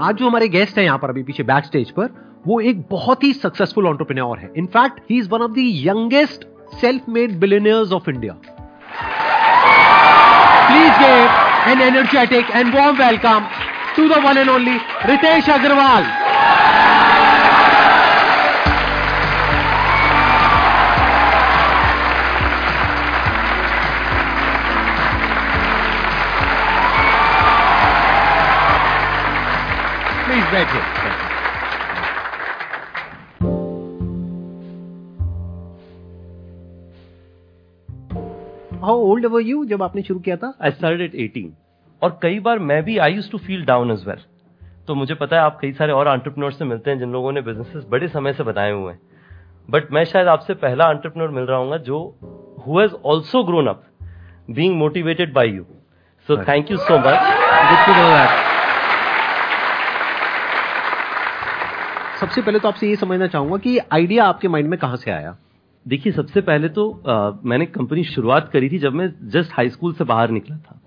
आज जो हमारे गेस्ट हैं यहाँ पर अभी पीछे बैक स्टेज पर, वो एक बहुत ही सक्सेसफुल ऑन्टरप्रेन्योर है। In fact he is one of the youngest self made billionaires of India please give an energetic and warm welcome to the one and only Ritesh Agarwal Please बैठिए how old were you जब आपने शुरू किया था? I started at 18 और कई बार मैं भी I use to feel down as well तो मुझे पता है आप कई सारे और एंटरप्रेन्योर से मिलते हैं जिन लोगों ने बिजनेसेस बड़े समय से बताए हुए हैं। बट मैं शायद आपसे पहला एंटरप्रेन्योर मिल रहा हूँ जो who has also grown up being motivated by you so thank you so much good to know that सबसे पहले तो आपसे ये समझना चाहूँगा कि आइडिया आपके माइंड में कहाँ से आया? देखिए सबसे पहले तो आ, मैंने कंपनी शुरुआत करी थी जब मैं जस्ट हाई स्कूल से बाहर निकला था।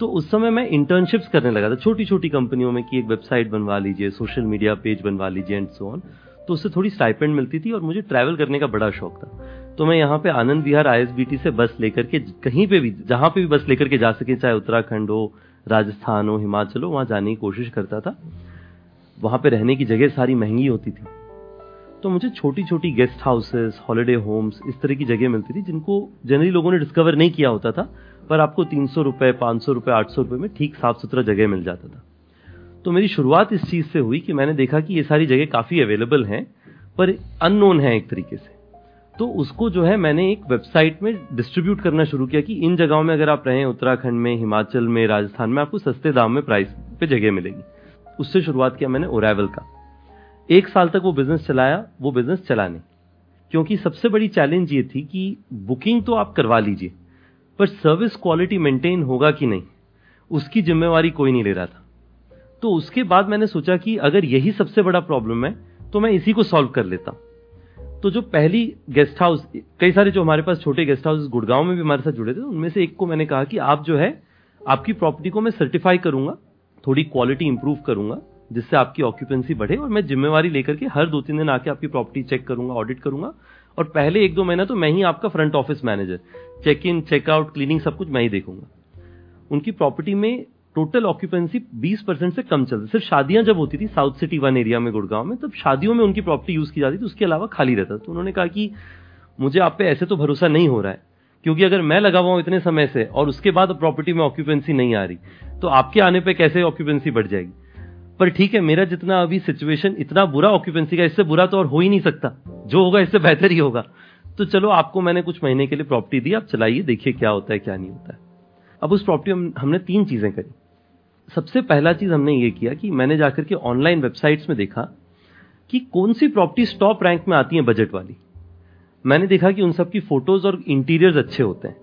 तो उस समय मैं इंटर्नशिप्स करने लगा था। छोटी छोटी कंपनियों में कि एक वेबसाइट बनवा लीजिए सोशल मीडिया पेज बनवा लीजिए एंड सो ऑन तो उससे थोड़ी स्टाइपेंड मिलती थी और मुझे ट्रैवल करने का बड़ा शौक था। तो मैं यहाँ पे आनंद विहार आईएसबीटी से बस लेकर के कहीं पे भी जहाँ पे भी बस लेकर के जा सके चाहे उत्तराखंड हो राजस्थान हो हिमाचल हो वहाँ जाने की कोशिश करता था। वहाँ पे रहने की जगह सारी महँगी होती थी। तो मुझे छोटी छोटी गेस्ट हाउसेस हॉलिडे होम्स इस तरह की जगह मिलती थी जिनको जनरली लोगों ने डिस्कवर नहीं किया होता था, पर आपको तीन सौ रुपए, पाँच सौ रुपए, आठ सौ रुपए में ठीक साफ़ सुथरा जगह मिल जाता था। तो मेरी शुरुआत इस चीज़ से हुई कि मैंने देखा कि ये सारी जगह काफ़ी अवेलेबल हैं, पर अननोन है एक तरीके से। तो उसको जो है मैंने एक वेबसाइट में डिस्ट्रीब्यूट करना शुरू किया कि इन जगहों में अगर आप रहें, उत्तराखंड में, हिमाचल में, राजस्थान में, आपको सस्ते दाम में प्राइस पे जगह मिलेगी। उससे शुरुआत किया मैंने ओरेवल का। एक साल तक वो बिज़नेस चलाया, वो बिज़नेस चला नहीं। क्योंकि सबसे बड़ी चैलेंज ये थी कि बुकिंग तो आप करवा लीजिए, पर सर्विस क्वालिटी मेंटेन होगा कि नहीं, उसकी जिम्मेवारी कोई नहीं ले रहा था। तो उसके बाद मैंने सोचा कि अगर यही सबसे बड़ा प्रॉब्लम है तो मैं इसी को सॉल्व कर लेता। तो जो पहली गेस्ट हाउस कई सारे जो हमारे पास छोटे गेस्ट हाउस गुड़गांव में भी हमारे साथ जुड़े थे, उनमें से एक को मैंने कहा कि आप जो है, आपकी प्रॉपर्टी को मैं सर्टिफाई करूँगा थोड़ी क्वालिटी इंप्रूव करूँगा, जिससे आपकी ऑक्यूपेंसी बढ़े और मैं जिम्मेवारी लेकर के हर दो तीन दिन आके आपकी प्रॉपर्टी चेक करूँगा ऑडिट करूँगा। और पहले एक दो महीना तो मैं ही आपका front office manager check in checkout cleaning सब कुछ मैं ही देखूँगा। उनकी प्रॉपर्टी में टोटल ऑक्यूपेंसी 20 परसेंट से कम चलती सिर्फ़ शादियाँ जब होती थी साउथ सिटी वन एरिया में, गुड़गांव में, तब शादियों में उनकी प्रॉपर्टी यूज़ की जाती थी, उसके अलावा खाली रहता तो उन्होंने कहा कि मुझे आप पे ऐसे तो भरोसा नहीं हो रहा है। क्योंकि अगर मैं लगा हुआ हूँ इतने समय से और उसके बाद प्रॉपर्टी में ऑक्यूपेंसी नहीं आ रही तो आपके आने पर कैसे ऑक्यूपेंसी बढ़ जाएगी? पर ठीक है, मेरा जितना अभी सिचुएशन इतना बुरा ऑक्यूपेंसी का, इससे बुरा तो और हो ही नहीं सकता। जो होगा, इससे बेहतर ही होगा। तो चलो, आपको मैंने कुछ महीने के लिए प्रॉपर्टी दी, आप चलाइए, देखिए क्या होता है, क्या नहीं होता है। अब उस प्रॉपर्टी में हमने तीन चीज़ें करी। सबसे पहला चीज़ हमने ये किया कि मैंने जाकर के ऑनलाइन वेबसाइट्स में देखा कि कौन सी प्रॉपर्टी स्टॉप रैंक में आती है बजट वाली। मैंने देखा कि उन सब की फ़ोटोज़ और इंटीरियर्स अच्छे होते हैं।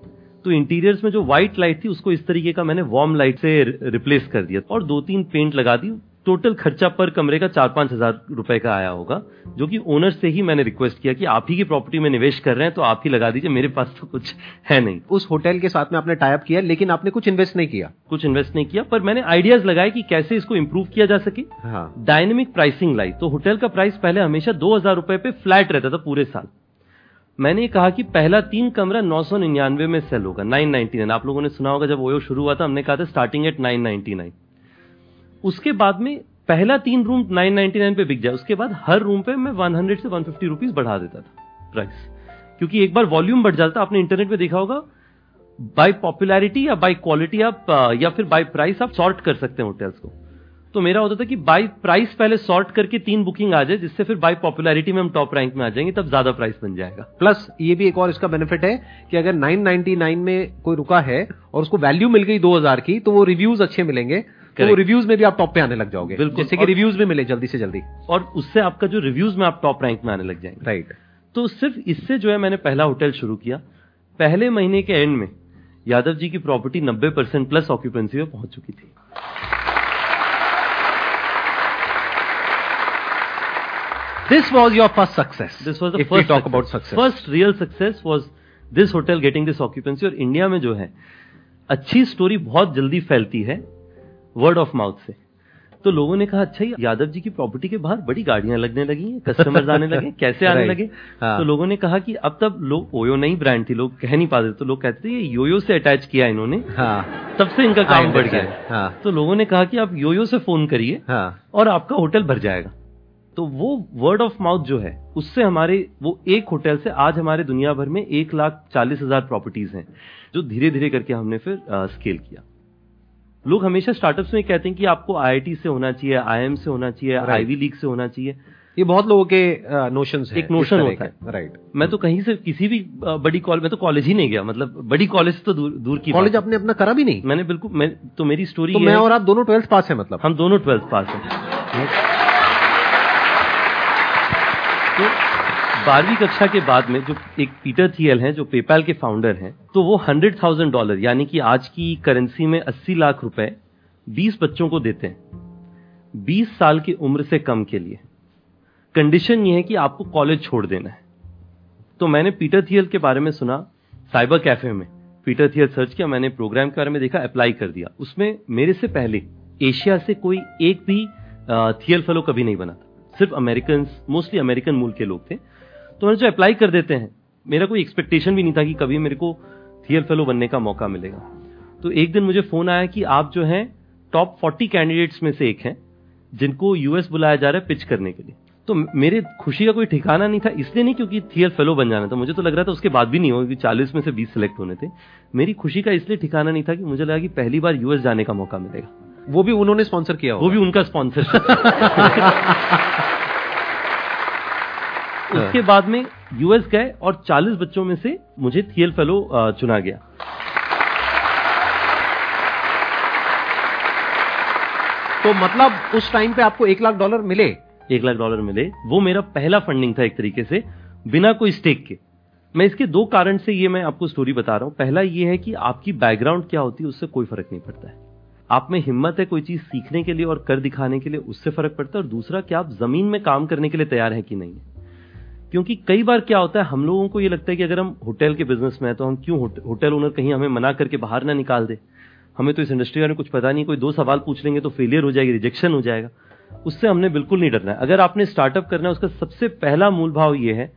तो इंटीरियर्स में जो व्हाइट लाइट थी उसको इस तरीके का मैंने वार्म लाइट से रिप्लेस कर दिया। और दो तीन पेंट लगा दी। टोटल खर्चा पर कमरे का चार पाँच हज़ार रुपए का आया होगा जो कि ओनर से ही मैंने रिक्वेस्ट किया कि आप ही की प्रॉपर्टी में निवेश कर रहे हैं तो आप ही लगा दीजिए मेरे पास तो कुछ है नहीं। उस होटल के साथ में आपने टाइप किया लेकिन आपने कुछ इन्वेस्ट नहीं किया? कुछ इन्वेस्ट नहीं किया पर मैंने आइडियाज़ लगाए कि कैसे इसको इम्प्रूव किया जा सके। हाँ। डायनेमिक प्राइसिंग लाई। तो होटल का प्राइस पहले हमेशा दो हज़ार रुपए पे फ्लैट रहता था पूरे साल। मैंने कहा कि पहला तीन कमरा नौ सौ निन्यानवे में सेल होगा नाइन नाइनटी नाइन आप लोगों ने सुना होगा, जब ओयो शुरू हुआ था, हमने कहा था starting at nine ninety nine उसके बाद में पहला तीन रूम 999 पे बिक जाए, उसके बाद हर रूम पे मैं 100 से 150 रुपीस बढ़ा देता था प्राइस क्योंकि एक बार वॉल्यूम बढ़ जाता, आपने इंटरनेट पे देखा होगा बाय पॉपुलैरिटी या बाय क्वालिटी आप, या फिर बाय प्राइस आप सॉर्ट कर सकते हैं होटल्स को। तो मेरा होता था कि बाई प्राइस पहले सॉर्ट करके तीन बुकिंग आ जाए जिससे फिर बाई पॉपुलैरिटी में हम टॉप रैंक में आ जाएँगे तब ज़्यादा प्राइस बन जाएगा। प्लस ये भी एक और इसका बेनिफिट है कि अगर 999 में कोई रुका है और उसको वैल्यू मिल गई 2000 की तो वो रिव्यूज़ अच्छे मिलेंगे। तो रिव्यूज़ में भी आप टॉप पे आने लग जाओगे। बिल्कुल। जैसे कि रिव्यूज़ में मिले जल्दी से जल्दी। और उससे आपका जो रिव्यूज़ में आप टॉप रैंक में आने लग जाएँगे। राइट तो सिर्फ़ इससे जो है मैंने पहला होटल शुरू किया। पहले महीने के एंड में यादव जी की प्रॉपर्टी 90 परसेंट प्लस ऑक्यूपेंसी में पहुँच चुकी थी। This was your first success. This was the if first we talk success. about success. First real success was this hotel getting this occupancy और इंडिया में जो है अच्छी स्टोरी बहुत जल्दी फैलती है वर्ड ऑफ़ माउथ से। तो लोगों ने कहा अच्छा यादव जी की प्रॉपर्टी के बाहर बड़ी गाड़ियाँ लगने लगी हैं कस्टमर्स आने लगे कैसे आने लगे? हाँ। तो लोगों ने कहा कि अब तब लोग ओयो नई ब्रांड थी लोग कह नहीं पाते तो लोग कहते थे ये योयो से अटैच किया इन्होंने। हाँ। तब से इनका काम बढ़ गया हाँ। तो लोगों ने कहा कि आप योयो से फ़ोन करिए हाँ। और आपका होटल भर जाएगा। तो वो वर्ड ऑफ़ माउथ जो है उससे हमारे वो एक होटल से आज हमारे दुनिया भर में एक लाख चालीस हज़ार प्रॉपर्टीज़ हैं जो धीरे धीरे करके हमने फिर आ, स्केल किया। लोग हमेशा स्टार्टअप्स में कहते हैं कि आपको आईआईटी से होना चाहिए आईएम से होना चाहिए आईवी लीग से होना चाहिए। ये बहुत लोगों के नोशन एक नोशन होता है। राइट मैं तो कहीं से किसी भी बड़ी कॉलेज मैं तो कॉलेज ही नहीं गया मतलब बड़ी कॉलेज तो दूर दूर की कॉलेज आपने अपना करा भी नहीं? मैंने बिल्कुल मैं तो मेरी स्टोरी तो मैं और आप दोनों ट्वेल्थ पास है मतलब? हम दोनों ट्वेल्थ पास हैं। तो बारहवीं कक्षा के बाद में जो एक पीटर थियल हैं, जो पेपैल के फाउंडर हैं तो वो हंड्रेड थाउज़ेंड डॉलर यानी कि आज की करेंसी में अस्सी लाख रुपए बीस बच्चों को देते हैं, बीस साल की उम्र से कम के लिए। कंडीशन ये है कि आपको कॉलेज छोड़ देना है। तो मैंने पीटर थियल के बारे में सुना साइबर कैफ़े में। पीटर थियल सर्च किया, मैंने प्रोग्राम के बारे में देखा अप्लाई कर दिया। उसमें मेरे से पहले एशिया से कोई एक भी थियल फेलो कभी नहीं बना था। सिर्फ़ अमेरिकन मोस्टली अमेरिकन मूल के लोग थे। तो मैंने जो अप्लाई कर देते हैं, मेरा कोई एक्सपेक्टेशन भी नहीं था कि कभी मेरे को थियर फेलो बनने का मौका मिलेगा। तो एक दिन मुझे फ़ोन आया कि आप जो हैं टॉप 40 कैंडिडेट्स में से एक हैं, जिनको यूएस बुलाया जा रहा है पिच करने के लिए। तो मेरे खुशी का कोई ठिकाना नहीं था, इसलिए नहीं क्योंकि थियर फेलो बन जाना था। मुझे तो लग रहा था उसके बाद भी नहीं होगा क्योंकि चालीस में से बीस सिलेक्ट होने थे। मेरी खुशी का इसलिए ठिकाना नहीं था कि मुझे लगा कि पहली बार यूएस जाने का मौका मिलेगा। वो भी उन्होंने स्पॉन्सर किया वो भी उनका स्पॉन्सर उसके बाद में यूएस गए और 40 बच्चों में से मुझे थियल फेलो चुना गया। तो मतलब उस टाइम पे आपको एक लाख डॉलर मिले? एक लाख डॉलर मिले। वो मेरा पहला फंडिंग था एक तरीके से बिना कोई स्टेक के। मैं इसके दो कारण से ये मैं आपको स्टोरी बता रहा हूँ। पहला ये है कि आपकी बैकग्राउंड क्या होती है उससे कोई फ़र्क नहीं पड़ता है। आप में हिम्मत है कोई चीज़ सीखने के लिए और कर दिखाने के लिए, उससे फ़र्क पड़ता है। और दूसरा कि आप ज़मीन में काम करने के लिए तैयार है कि नहीं? है क्योंकि कई बार क्या होता है, हम लोगों को ये लगता है कि अगर हम होटल के बिज़नेस में है तो हम क्यों होटल ओनर कहीं हमें मना करके बाहर ना निकाल दे? हमें तो इस इंडस्ट्री में कुछ पता नहीं, कोई दो सवाल पूछ लेंगे तो फेलियर हो जाएगी रिजेक्शन हो जाएगा। उससे हमने बिल्कुल नहीं डरना है। अगर आपने स्टार्टअप करना है, उसका सबसे पहला मूल भाव ये है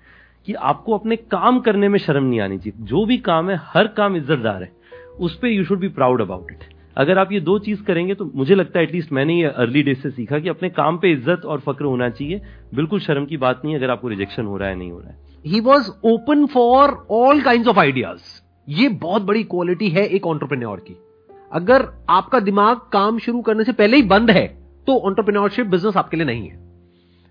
कि आपको अपने काम करने में शर्म नहीं आनी चाहिए। जो भी काम है, हर काम इज्जतदार है। उस पर you should be proud about it अगर आप ये दो चीज़ करेंगे तो मुझे लगता है एटलीस्ट मैंने ये अर्ली डेज़ से सीखा कि अपने काम पे इज़्ज़त और फक्र होना चाहिए। बिल्कुल शर्म की बात नहीं अगर आपको रिजेक्शन हो रहा है, नहीं हो रहा है। He was open for all kind of ideas ये बहुत बड़ी क्वालिटी है एक ऑन्टरप्रेन्योर की। अगर आपका दिमाग काम शुरू करने से पहले ही बंद है तो ऑन्टरप्रेन्योरशिप बिज़नेस आपके लिए नहीं है।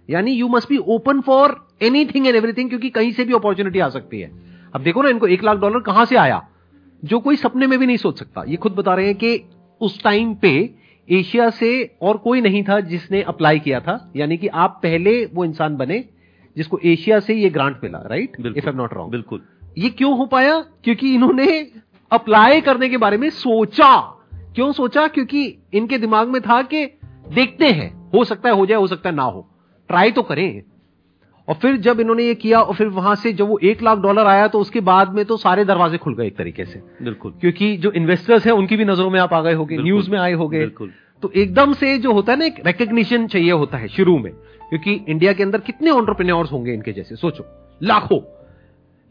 यानी you must be open for anything and everything क्योंकि कहीं से भी अपॉर्चुनिटी आ सकती है। अब देखो ना, इनको एक लाख डॉलर कहाँ से आया? जो कोई सपने में भी नहीं सोच सकता। ये खुद बता रहे हैं कि उस टाइम पे एशिया से और कोई नहीं था जिसने अप्लाई किया था। यानी कि आप पहले वो इंसान बने जिसको एशिया से ये ग्रांट मिला right. If I'm not wrong बिल्कुल। ये क्यों हो पाया? क्योंकि इन्होंने अप्लाई करने के बारे में सोचा। क्यों सोचा? क्योंकि इनके दिमाग में था कि देखते हैं हो सकता है हो जाए हो सकता है ना हो। ट्राई तो करें। और फिर जब इन्होंने ये किया और फिर वहाँ से जब वो एक लाख डॉलर आया तो उसके बाद में तो सारे दरवाजे खुल गए एक तरीके से। बिल्कुल। क्योंकि जो इन्वेस्टर्स हैं उनकी भी नज़रों में आप आ गए होगे। न्यूज़ में आए होगे। बिल्कुल। तो एकदम से जो होता है ना एक रिकग्निशन चाहिए होता है शुरू में। क्योंकि इंडिया के अंदर कितने ऑन्टरप्रेन्योर्स होंगे इनके जैसे सोचो लाखों।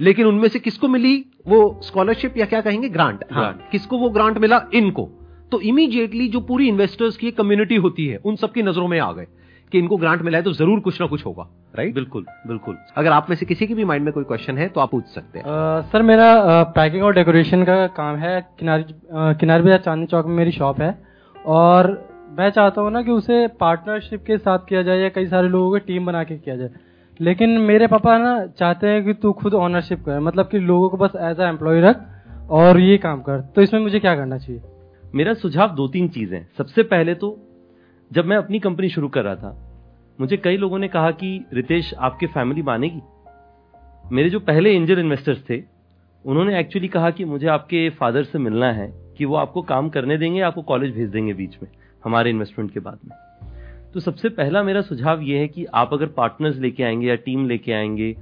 लेकिन उनमें से किसको मिली वो स्कॉलरशिप या क्या कहेंगे? ग्रांट हाँ किसको वो ग्रांट मिला? इनको। तो इमीडिएटली जो पूरी इन्वेस्टर्स की कम्युनिटी होती है उन सबकी नज़रों में आ गए। कि इनको ग्रांट मिला है तो ज़रूर कुछ ना कुछ होगा राइट बिल्कुल बिल्कुल। अगर आप में से किसी के भी माइंड में कोई क्वेश्चन है तो आप पूछ सकते हैं। सर मेरा पैकिंग और डेकोरेशन का काम है। किनारी किनारी बाज़ार चांदनी चौक में मेरी शॉप है। और मैं चाहता हूँ ना कि उसे पार्टनरशिप के साथ किया जाए या कई सारे लोगों की टीम बना के किया जाए। लेकिन मेरे पापा ना चाहते हैं कि तू खुद ऑनरशिप कर। मतलब कि लोगों को बस एज अ एम्प्लॉय रख और ये काम कर। तो इसमें मुझे क्या करना चाहिए? मेरा सुझाव दो तीन चीज़ें सबसे पहले तो जब मैं अपनी कंपनी शुरू कर रहा था मुझे कई लोगों ने कहा कि रितेश आपकी फैमिली मानेगी। मेरे जो पहले एंजल इन्वेस्टर्स थे उन्होंने एक्चुअली कहा कि मुझे आपके फादर से मिलना है कि वो आपको काम करने देंगे आपको कॉलेज भेज देंगे बीच में हमारे इन्वेस्टमेंट के बाद में। तो सबसे पहला मेरा सुझाव ये है कि आप अगर पार्टनर्स लेके आएँगे या टीम लेके आएँगे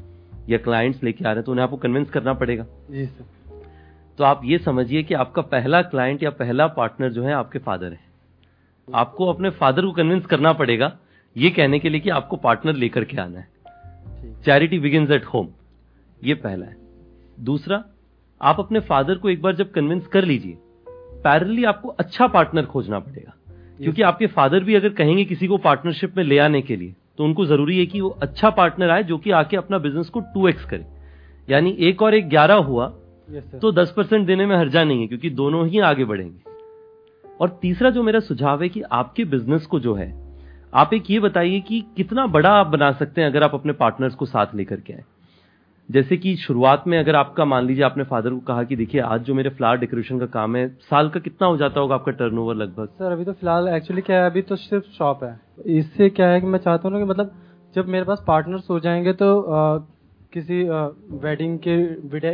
या क्लाइंट्स लेके आ रहे हैं तो उन्हें आपको कन्विंस करना पड़ेगा। जी सर। तो आप ये समझिए कि आपका पहला क्लाइंट या पहला पार्टनर जो है आपके फादर है। आपको अपने फादर को कन्विंस करना पड़ेगा ये कहने के लिए कि आपको पार्टनर लेकर के आना है। चैरिटी बिगिन एट होम ये पहला है। दूसरा आप अपने फादर को एक बार जब कन्विंस कर लीजिए पैरली आपको अच्छा पार्टनर खोजना पड़ेगा। क्योंकि आपके फादर भी अगर कहेंगे किसी को पार्टनरशिप में ले आने के लिए तो उनको ज़रूरी है कि वो अच्छा पार्टनर आए जो कि आके अपना बिज़नेस को टू एक्स करे। यानी एक और एक ग्यारह हुआ तो दस परसेंट देने में हर्जा नहीं है क्योंकि दोनों ही आगे बढ़ेंगे। और तीसरा जो मेरा सुझाव है कि आपके बिज़नेस को जो है आप एक ये बताइए कि कितना बड़ा आप बना सकते हैं अगर आप अपने पार्टनर्स को साथ लेकर के आए? जैसे कि शुरुआत में अगर आपका मान लीजिए आपने फादर को कहा कि देखिए आज जो मेरे फ्लावर डेकोरेशन का काम है साल का कितना हो जाता होगा आपका टर्नओवर लगभग? सर अभी तो फ़िलहाल एक्चुअली क्या है अभी तो सिर्फ़ शॉप है। इससे क्या है कि मैं चाहता हूँ कि मतलब जब मेरे पास पार्टनर्स हो जाएँगे तो आ, किसी वेडिंग के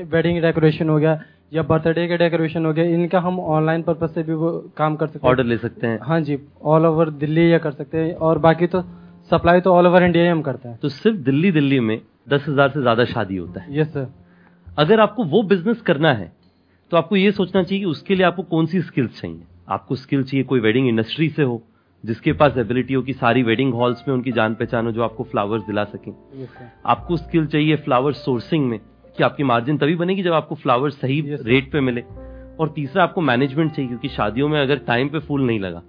वेडिंग डेकोरेशन हो गया या बर्थडे के डेकोरेशन हो गया इनका हम ऑनलाइन पर्पज से भी वो काम कर सकते हैं। ऑर्डर ले सकते हैं। हाँ जी ऑल ओवर दिल्ली या कर सकते हैं और बाकी तो सप्लाई तो ऑल ओवर इंडिया ही हम करते हैं। तो सिर्फ़ दिल्ली दिल्ली में दस हज़ार से ज़्यादा शादी होता है। यस सर अगर आपको वो बिज़नेस करना है तो आपको ये सोचना चाहिए कि उसके लिए आपको कौन सी स्किल्स चाहिए। आपको स्किल चाहिए कोई वेडिंग इंडस्ट्री से हो जिसके पास एबिलिटी हो कि सारी वेडिंग हॉल्स में उनकी जान पहचान हो जो आपको फ्लावर्स दिला सकें। आपको स्किल चाहिए फ्लावर सोर्सिंग में कि आपकी मार्जिन तभी बनेगी जब आपको फ्लावर सही रेट पे मिले। और तीसरा आपको मैनेजमेंट चाहिए क्योंकि शादियों में अगर टाइम पे फूल नहीं लगा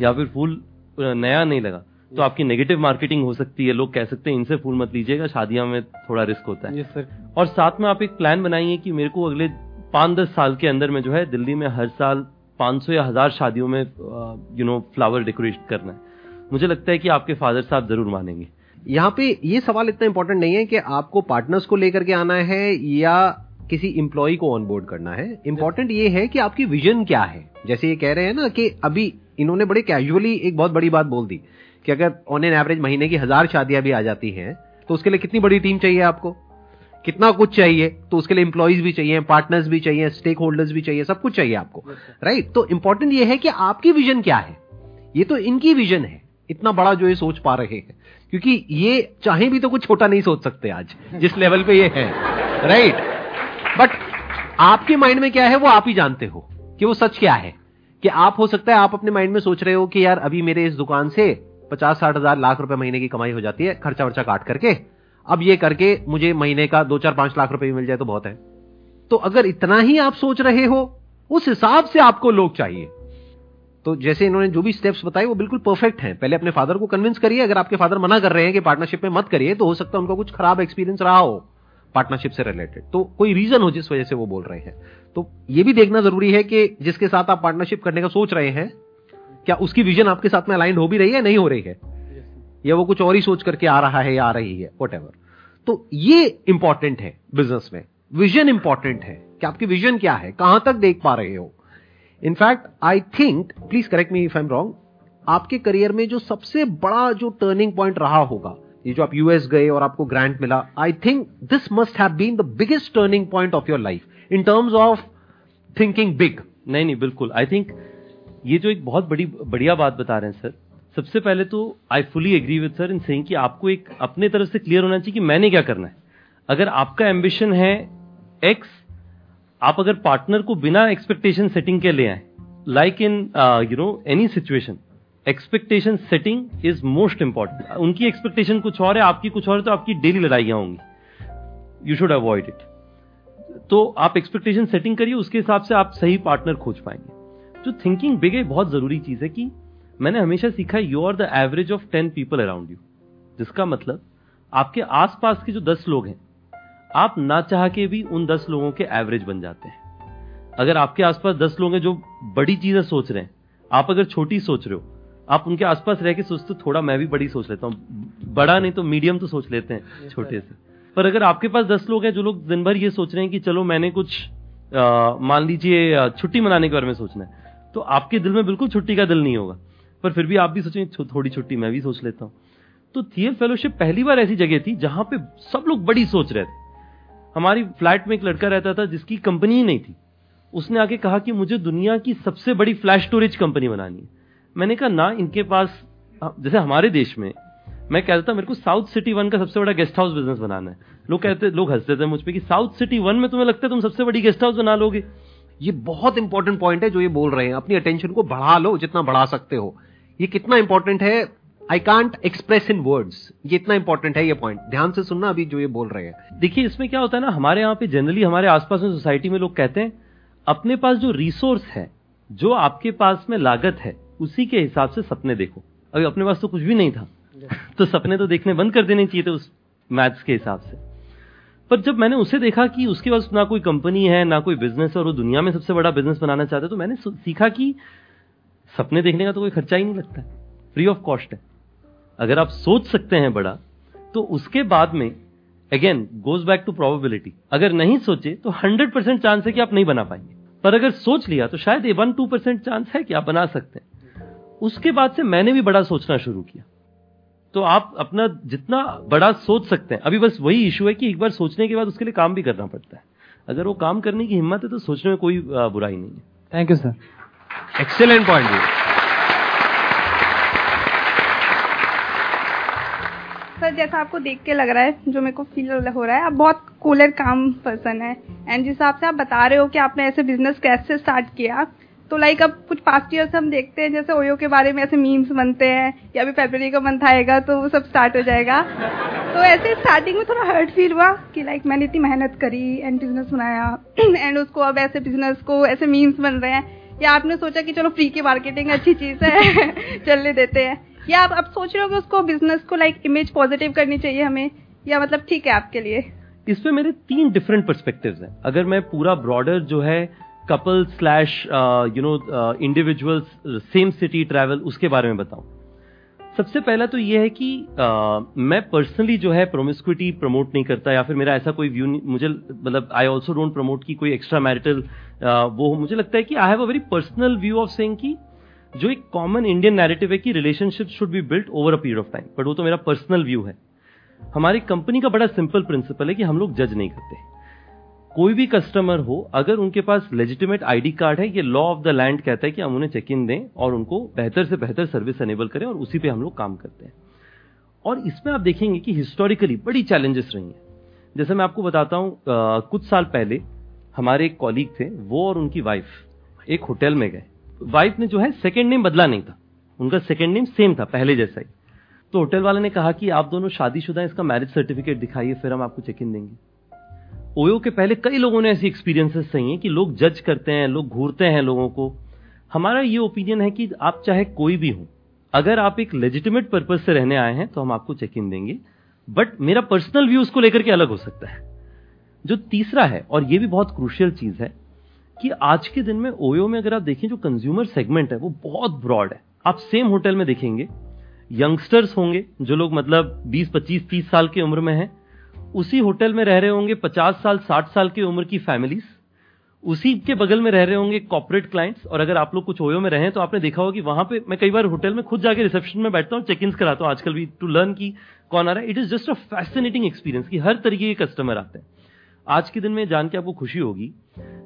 या फिर फूल नया नहीं लगा तो आपकी नेगेटिव मार्केटिंग हो सकती है। लोग कह सकते हैं इनसे फूल मत लीजिएगा शादियों में थोड़ा रिस्क होता है। Yes, और साथ में आप एक प्लान बनाइए कि मेरे को अगले पाँच दस साल के अंदर में जो है दिल्ली में हर साल 500 या हज़ार शादियों में यू नो फ्लावर डेकोरेट करना है। मुझे लगता है कि आपके फादर साहब ज़रूर मानेंगे। यहाँ पे ये सवाल इतना इंपॉर्टेंट नहीं है कि आपको पार्टनर्स को लेकर के आना है या किसी इंप्लॉय को ऑनबोर्ड करना है। इंपॉर्टेंट ये है कि आपकी विजन क्या है। जैसे ये कह रहे हैं ना कि अभी इन्होंने बड़े कैजुअली एक बहुत बड़ी बात बोल दी कि अगर ऑन एन एवरेज महीने की हज़ार शादियाँ भी आ जाती हैं तो उसके लिए कितनी बड़ी टीम चाहिए आपको? कितना कुछ चाहिए तो उसके लिए इंप्लॉयज भी चाहिए पार्टनर्स भी चाहिए स्टेक होल्डर्स भी चाहिए, सब कुछ चाहिए आपको राइट तो इंपॉर्टेंट ये है कि आपकी विजन क्या है। ये तो इनकी विजन है। इतना बड़ा जो ये सोच पा रहे हैं। क्योंकि ये चाहे भी तो कुछ छोटा नहीं सोच सकते आज, जिस लेवल पे ये है राइट बट आपके माइंड में क्या है, वो आप ही जानते हो कि वो सच क्या है। कि आप, हो सकता है आप अपने माइंड में सोच रहे हो कि यार अभी मेरे इस दुकान से पचास साठ हज़ार लाख रुपए महीने की कमाई हो जाती है, खर्चा वर्चा काट करके। अब ये करके मुझे महीने का दो चार पाँच लाख रुपए भी मिल जाए तो बहुत है। तो अगर इतना ही आप सोच रहे हो, उस हिसाब से आपको लोग चाहिए। तो जैसे इन्होंने जो भी स्टेप्स बताए वो बिल्कुल परफेक्ट हैं। पहले अपने फादर को कन्विंस करिए अगर आपके फादर मना कर रहे हैं कि पार्टनरशिप में मत करिए तो हो सकता है उनका कुछ खराब एक्सपीरियंस रहा हो पार्टनरशिप से रिलेटेड तो कोई रीजन हो जिस वजह से वो बोल रहे हैं। तो ये भी देखना ज़रूरी है कि जिसके साथ आप पार्टनरशिप करने का सोच रहे हैं क्या उसकी विजन आपके साथ में अलाइंड हो भी रही है नहीं हो रही है? या वो कुछ और ही सोच करके आ रहा है या आ रही है वट तो ये इंपॉर्टेंट है बिज़नेस में। विजन इंपॉर्टेंट है। कि आपकी विजन क्या है? कहाँ तक देख पा रहे हो? In fact I think please correct me if I'm wrong आपके करियर में जो सबसे बड़ा जो टर्निंग पॉइंट रहा होगा, ये जो आप यूएस गए और आपको ग्रांट मिला I think this must have been the biggest turning point of your life in terms of thinking big नहीं नहीं, बिल्कुल। आई थिंक ये जो एक बहुत बड़ी, बढ़िया बात बता रहे हैं सर सबसे पहले तो I fully agree with sir in saying कि आपको एक अपने तरफ़ से क्लियर होना चाहिए कि मैंने क्या करना है। अगर आपका एम्बिशन है एक्स आप अगर पार्टनर को बिना एक्सपेक्टेशन सेटिंग के ले आए like in you know any situation expectation setting is most important उनकी एक्सपेक्टेशन कुछ और है, आपकी कुछ और है तो आपकी डेली लड़ाइयाँ होंगी। यू शुड अवॉइड इट तो आप एक्सपेक्टेशन सेटिंग करिए, उसके हिसाब से आप सही पार्टनर खोज पाएँगे। जो थिंकिंग बिग है, बहुत ज़रूरी चीज़ है कि मैंने हमेशा सीखा you are the average of ten people around you जिसका मतलब आपके आसपास के जो दस लोग हैं आप ना चाह के भी उन दस लोगों के एवरेज बन जाते हैं। अगर आपके आसपास दस लोग हैं जो बड़ी चीज़ें सोच रहे हैं आप अगर छोटी सोच रहे हो आप उनके आसपास रह के सोचते थोड़ा मैं भी बड़ी सोच लेता हूँ बड़ा नहीं तो मीडियम तो सोच लेते हैं छोटे से। पर अगर आपके पास दस लोग हैं जो लोग दिन भर ये सोच रहे हैं कि चलो मैंने कुछ मान लीजिए छुट्टी मनाने के बारे में सोचना है तो आपके दिल में बिल्कुल छुट्टी का दिल नहीं होगा। पर फिर भी आप भी सोचेंगे थोड़ी छुट्टी मैं भी सोच लेता हूँ। तो थियर फेलोशिप पहली बार ऐसी जगह थी जहाँ पे सब लोग बड़ी सोच रहे थे। हमारी फ्लैट में एक लड़का रहता था जिसकी कंपनी ही नहीं थी। उसने आके कहा कि मुझे दुनिया की सबसे बड़ी फ्लैश स्टोरेज कंपनी बनानी है। मैंने कहा, ना, इनके पास जैसे हमारे देश में, मैं कहता था मेरे को साउथ सिटी वन का सबसे बड़ा गेस्ट हाउस बिज़नेस बनाना है। लोग कहते, लोग हँसते थे मुझ पर कि साउथ सिटी वन में तुम्हें लगता है तुम सबसे बड़ी गेस्ट हाउस बना लोगे। ये बहुत इंपॉर्टेंट पॉइंट है जो ये बोल रहे हैं। अपनी अटेंशन को बढ़ा लो जितना बढ़ा सकते हो। ये कितना इंपॉर्टेंट है? I can't express in words ये इतना इंपॉर्टेंट है ये पॉइंट ध्यान से सुनना अभी जो ये बोल रहे हैं। देखिए इसमें क्या होता है ना हमारे यहाँ पे जनरली हमारे आसपास में सोसाइटी में लोग कहते हैं अपने पास जो रिसोर्स है जो आपके पास में लागत है उसी के हिसाब से सपने देखो। अभी अपने पास तो कुछ भी नहीं था। तो सपने तो देखने बंद कर देने चाहिए थे उस मैथ्स के हिसाब से। पर जब मैंने उसे देखा कि उसके पास ना कोई कंपनी है ना कोई बिज़नेस है और वो दुनिया में सबसे बड़ा बिज़नेस बनाना चाहता है तो मैंने सीखा कि सपने देखने का तो कोई खर्चा ही नहीं लगता। फ्री ऑफ़ कॉस्ट है। अगर आप सोच सकते हैं बड़ा तो उसके बाद में again goes back to probability अगर नहीं सोचे तो हंड्रेड परसेंट चांस है कि आप नहीं बना पाएँगे। पर अगर सोच लिया तो शायद ये वन टू परसेंट चांस है कि आप बना सकते हैं। उसके बाद से मैंने भी बड़ा सोचना शुरू किया। तो आप अपना जितना बड़ा सोच सकते हैं अभी बस वही इशू है कि एक बार सोचने के बाद उसके लिए काम भी करना पड़ता है। अगर वो काम करने की हिम्मत है तो सोचने में कोई बुराई नहीं है। Thank you sir excellent point sir, जैसा आपको देख के लग रहा है, जो मेरे को फील हो रहा है, आप बहुत कूलर काम पर्सन है। एंड जिस हिसाब से आप बता रहे हो कि आपने ऐसे बिज़नेस कैसे स्टार्ट किया तो लाइक अब कुछ पास्ट ईयर हम देखते हैं, जैसे ओयो के बारे में ऐसे मीम्स बनते हैं, या अभी फेबररी का मंथ आएगा तो वो सब स्टार्ट हो जाएगा। तो ऐसे स्टार्टिंग में थोड़ा हर्ट फील हुआ कि लाइक मैंने इतनी मेहनत करी एंड बिज़नेस बनाया। एंड उसको अब ऐसे बिज़नेस को, ऐसे मीम्स बन रहे हैं। या आपने सोचा कि चलो फ्री की मार्केटिंग अच्छी चीज़ है, चलने देते हैं। या आप अब सोच रहे हो उसको बिज़नेस को लाइक इमेज पॉजिटिव करनी चाहिए हमें या मतलब ठीक है आपके लिए? इसमें मेरे तीन डिफरेंट परस्पेक्टिव्स हैं। अगर मैं पूरा ब्रॉडर जो है couple slash you know individuals same city travel उसके बारे में बताऊँ। सबसे पहला तो यह है कि uh, मैं पर्सनली जो है प्रोमिस्क्विटी प्रमोट नहीं करता या फिर मेरा ऐसा कोई व्यू मुझे मतलब आई ऑल्सो डोंट प्रमोट की कोई एक्स्ट्रा मैरिटल uh, वो मुझे लगता है कि I have a very personal view of saying की जो एक कॉमन इंडियन नैरेटिव है कि relationship should be built over a period of time but वो तो मेरा पर्सनल व्यू है। हमारी कंपनी का बड़ा सिंपल प्रिंसिपल है कि हम लोग जज नहीं करते। कोई भी कस्टमर हो, अगर उनके पास लेजिटिमेट आईडी कार्ड है, ये लॉ ऑफ़ द लैंड कहता है कि हम उन्हें चेक इन दें और उनको बेहतर से बेहतर सर्विस एनेबल करें और उसी पे हम लोग काम करते हैं। और इसमें आप देखेंगे कि हिस्टोरिकली बड़ी चैलेंजेस रही हैं। जैसे मैं आपको बताता हूँ कुछ साल पहले हमारे एक कॉलीग थे, वो और उनकी वाइफ एक होटल में गए। वाइफ ने जो है सेकेंड नेम बदला नहीं था। उनका सेकेंड नेम सेम था, पहले जैसा ही। तो होटल वाले ने कहा कि आप दोनों शादीशुदा इसका मैरिज सर्टिफिकेट दिखाइए, फिर हम आपको चेक इन देंगे ओयो के पहले कई लोगों ने ऐसी एक्सपीरियंसेस सही हैं कि लोग जज करते हैं, लोग घूरते हैं लोगों को। हमारा ये ओपिनियन है कि आप चाहे कोई भी हो, अगर आप एक लेजिटिमेट पर्पज से रहने आए हैं तो हम आपको चेक इन देंगे। बट मेरा पर्सनल व्यू उसको लेकर के अलग हो सकता है। जो तीसरा है, और ये भी बहुत क्रूशियल चीज़ है कि आज के दिन में ओयो में अगर आप देखें जो कंज्यूमर सेगमेंट है वो बहुत ब्रॉड है। आप सेम होटल में देखेंगे यंगस्टर्स होंगे जो लोग मतलब 20, 25, 30 साल की उम्र में हैं उसी होटल में रह रहे होंगे 50 साल 60 साल की उम्र की फैमिलीज़ उसी के बगल में रह रहे होंगे कॉपरेट क्लाइंट्स और अगर आप लोग कुछ ओयो में रहे तो आपने देखा होगा कि वहाँ पे मैं कई बार होटल में खुद जाके रिसेप्शन में बैठता हूँ चेक इन कराता हूँ आजकल भी टू लर्न की कौन आ रहा है। It is just a fascinating experience कि हर तरीके के कस्टमर आते हैं। आज के दिन में जान के आपको खुशी होगी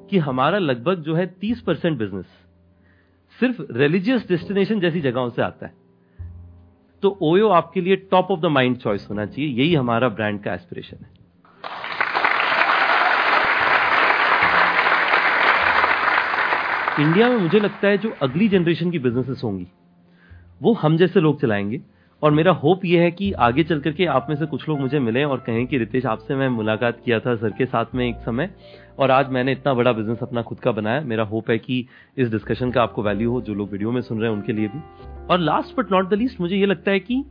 कि हमारा लगभग जो है तीस परसेंट बिज़नेस सिर्फ़ रिलीजियस डेस्टिनेशन जैसी जगहों से आता है। तो ओयो आपके लिए top of the mind choice होना चाहिए, यही हमारा ब्रांड का एस्पिरेशन है। इंडिया में मुझे लगता है जो अगली जनरेशन की बिजनेसेस होंगी, वो हम जैसे लोग चलाएँगे और मेरा होप ये है कि आगे चल करके आप में से कुछ लोग मुझे मिले और कहें कि रितेश, आपसे मैं मुलाकात किया था सर के साथ में एक समय और आज मैंने इतना बड़ा बिज़नेस अपना खुद का बनाया। मेरा होप है कि इस डिस्कशन का आपको वैल्यू हो, जो लोग वीडियो में सुन रहे हैं उनके लिए भी। और last but not the least मुझे ये लगता है कि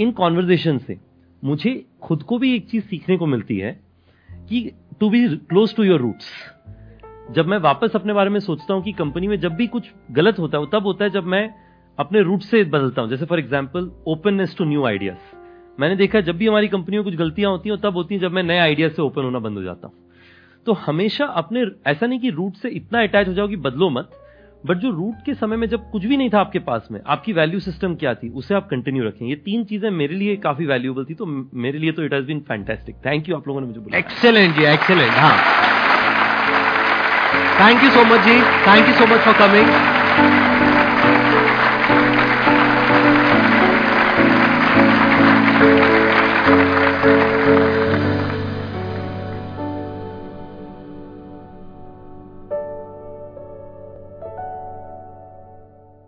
इन कॉन्वर्जेशन से मुझे खुद को भी एक चीज़ सीखने को मिलती है कि to be close to your roots जब मैं वापस अपने बारे में सोचता हूँ कि कंपनी में जब भी कुछ गलत होता है, तब होता है जब मैं अपने रूट से बदलता हूँ। जैसे for example openness to new ideas मैंने देखा जब भी हमारी कंपनी में कुछ गलतियाँ होती हैं, तब होती हैं जब मैं नए आइडियाज़ से ओपन होना बंद हो जाता हूँ। तो हमेशा अपने, ऐसा नहीं कि रूट से इतना अटैच हो जाओ कि बदलो मत बट जो रूट के समय में जब कुछ भी नहीं था आपके पास में, आपकी वैल्यू सिस्टम क्या थी, उसे आप कंटिन्यू रखें। ये तीन चीज़ें मेरे लिए काफ़ी वैल्यूएबल थी तो मेरे लिए तो it has been fantastic thank you आप लोगों ने मुझे बोला एक्सेलेंट जी एक्सेलेंट हाँ। Thank you so much ji thank you so much for coming Música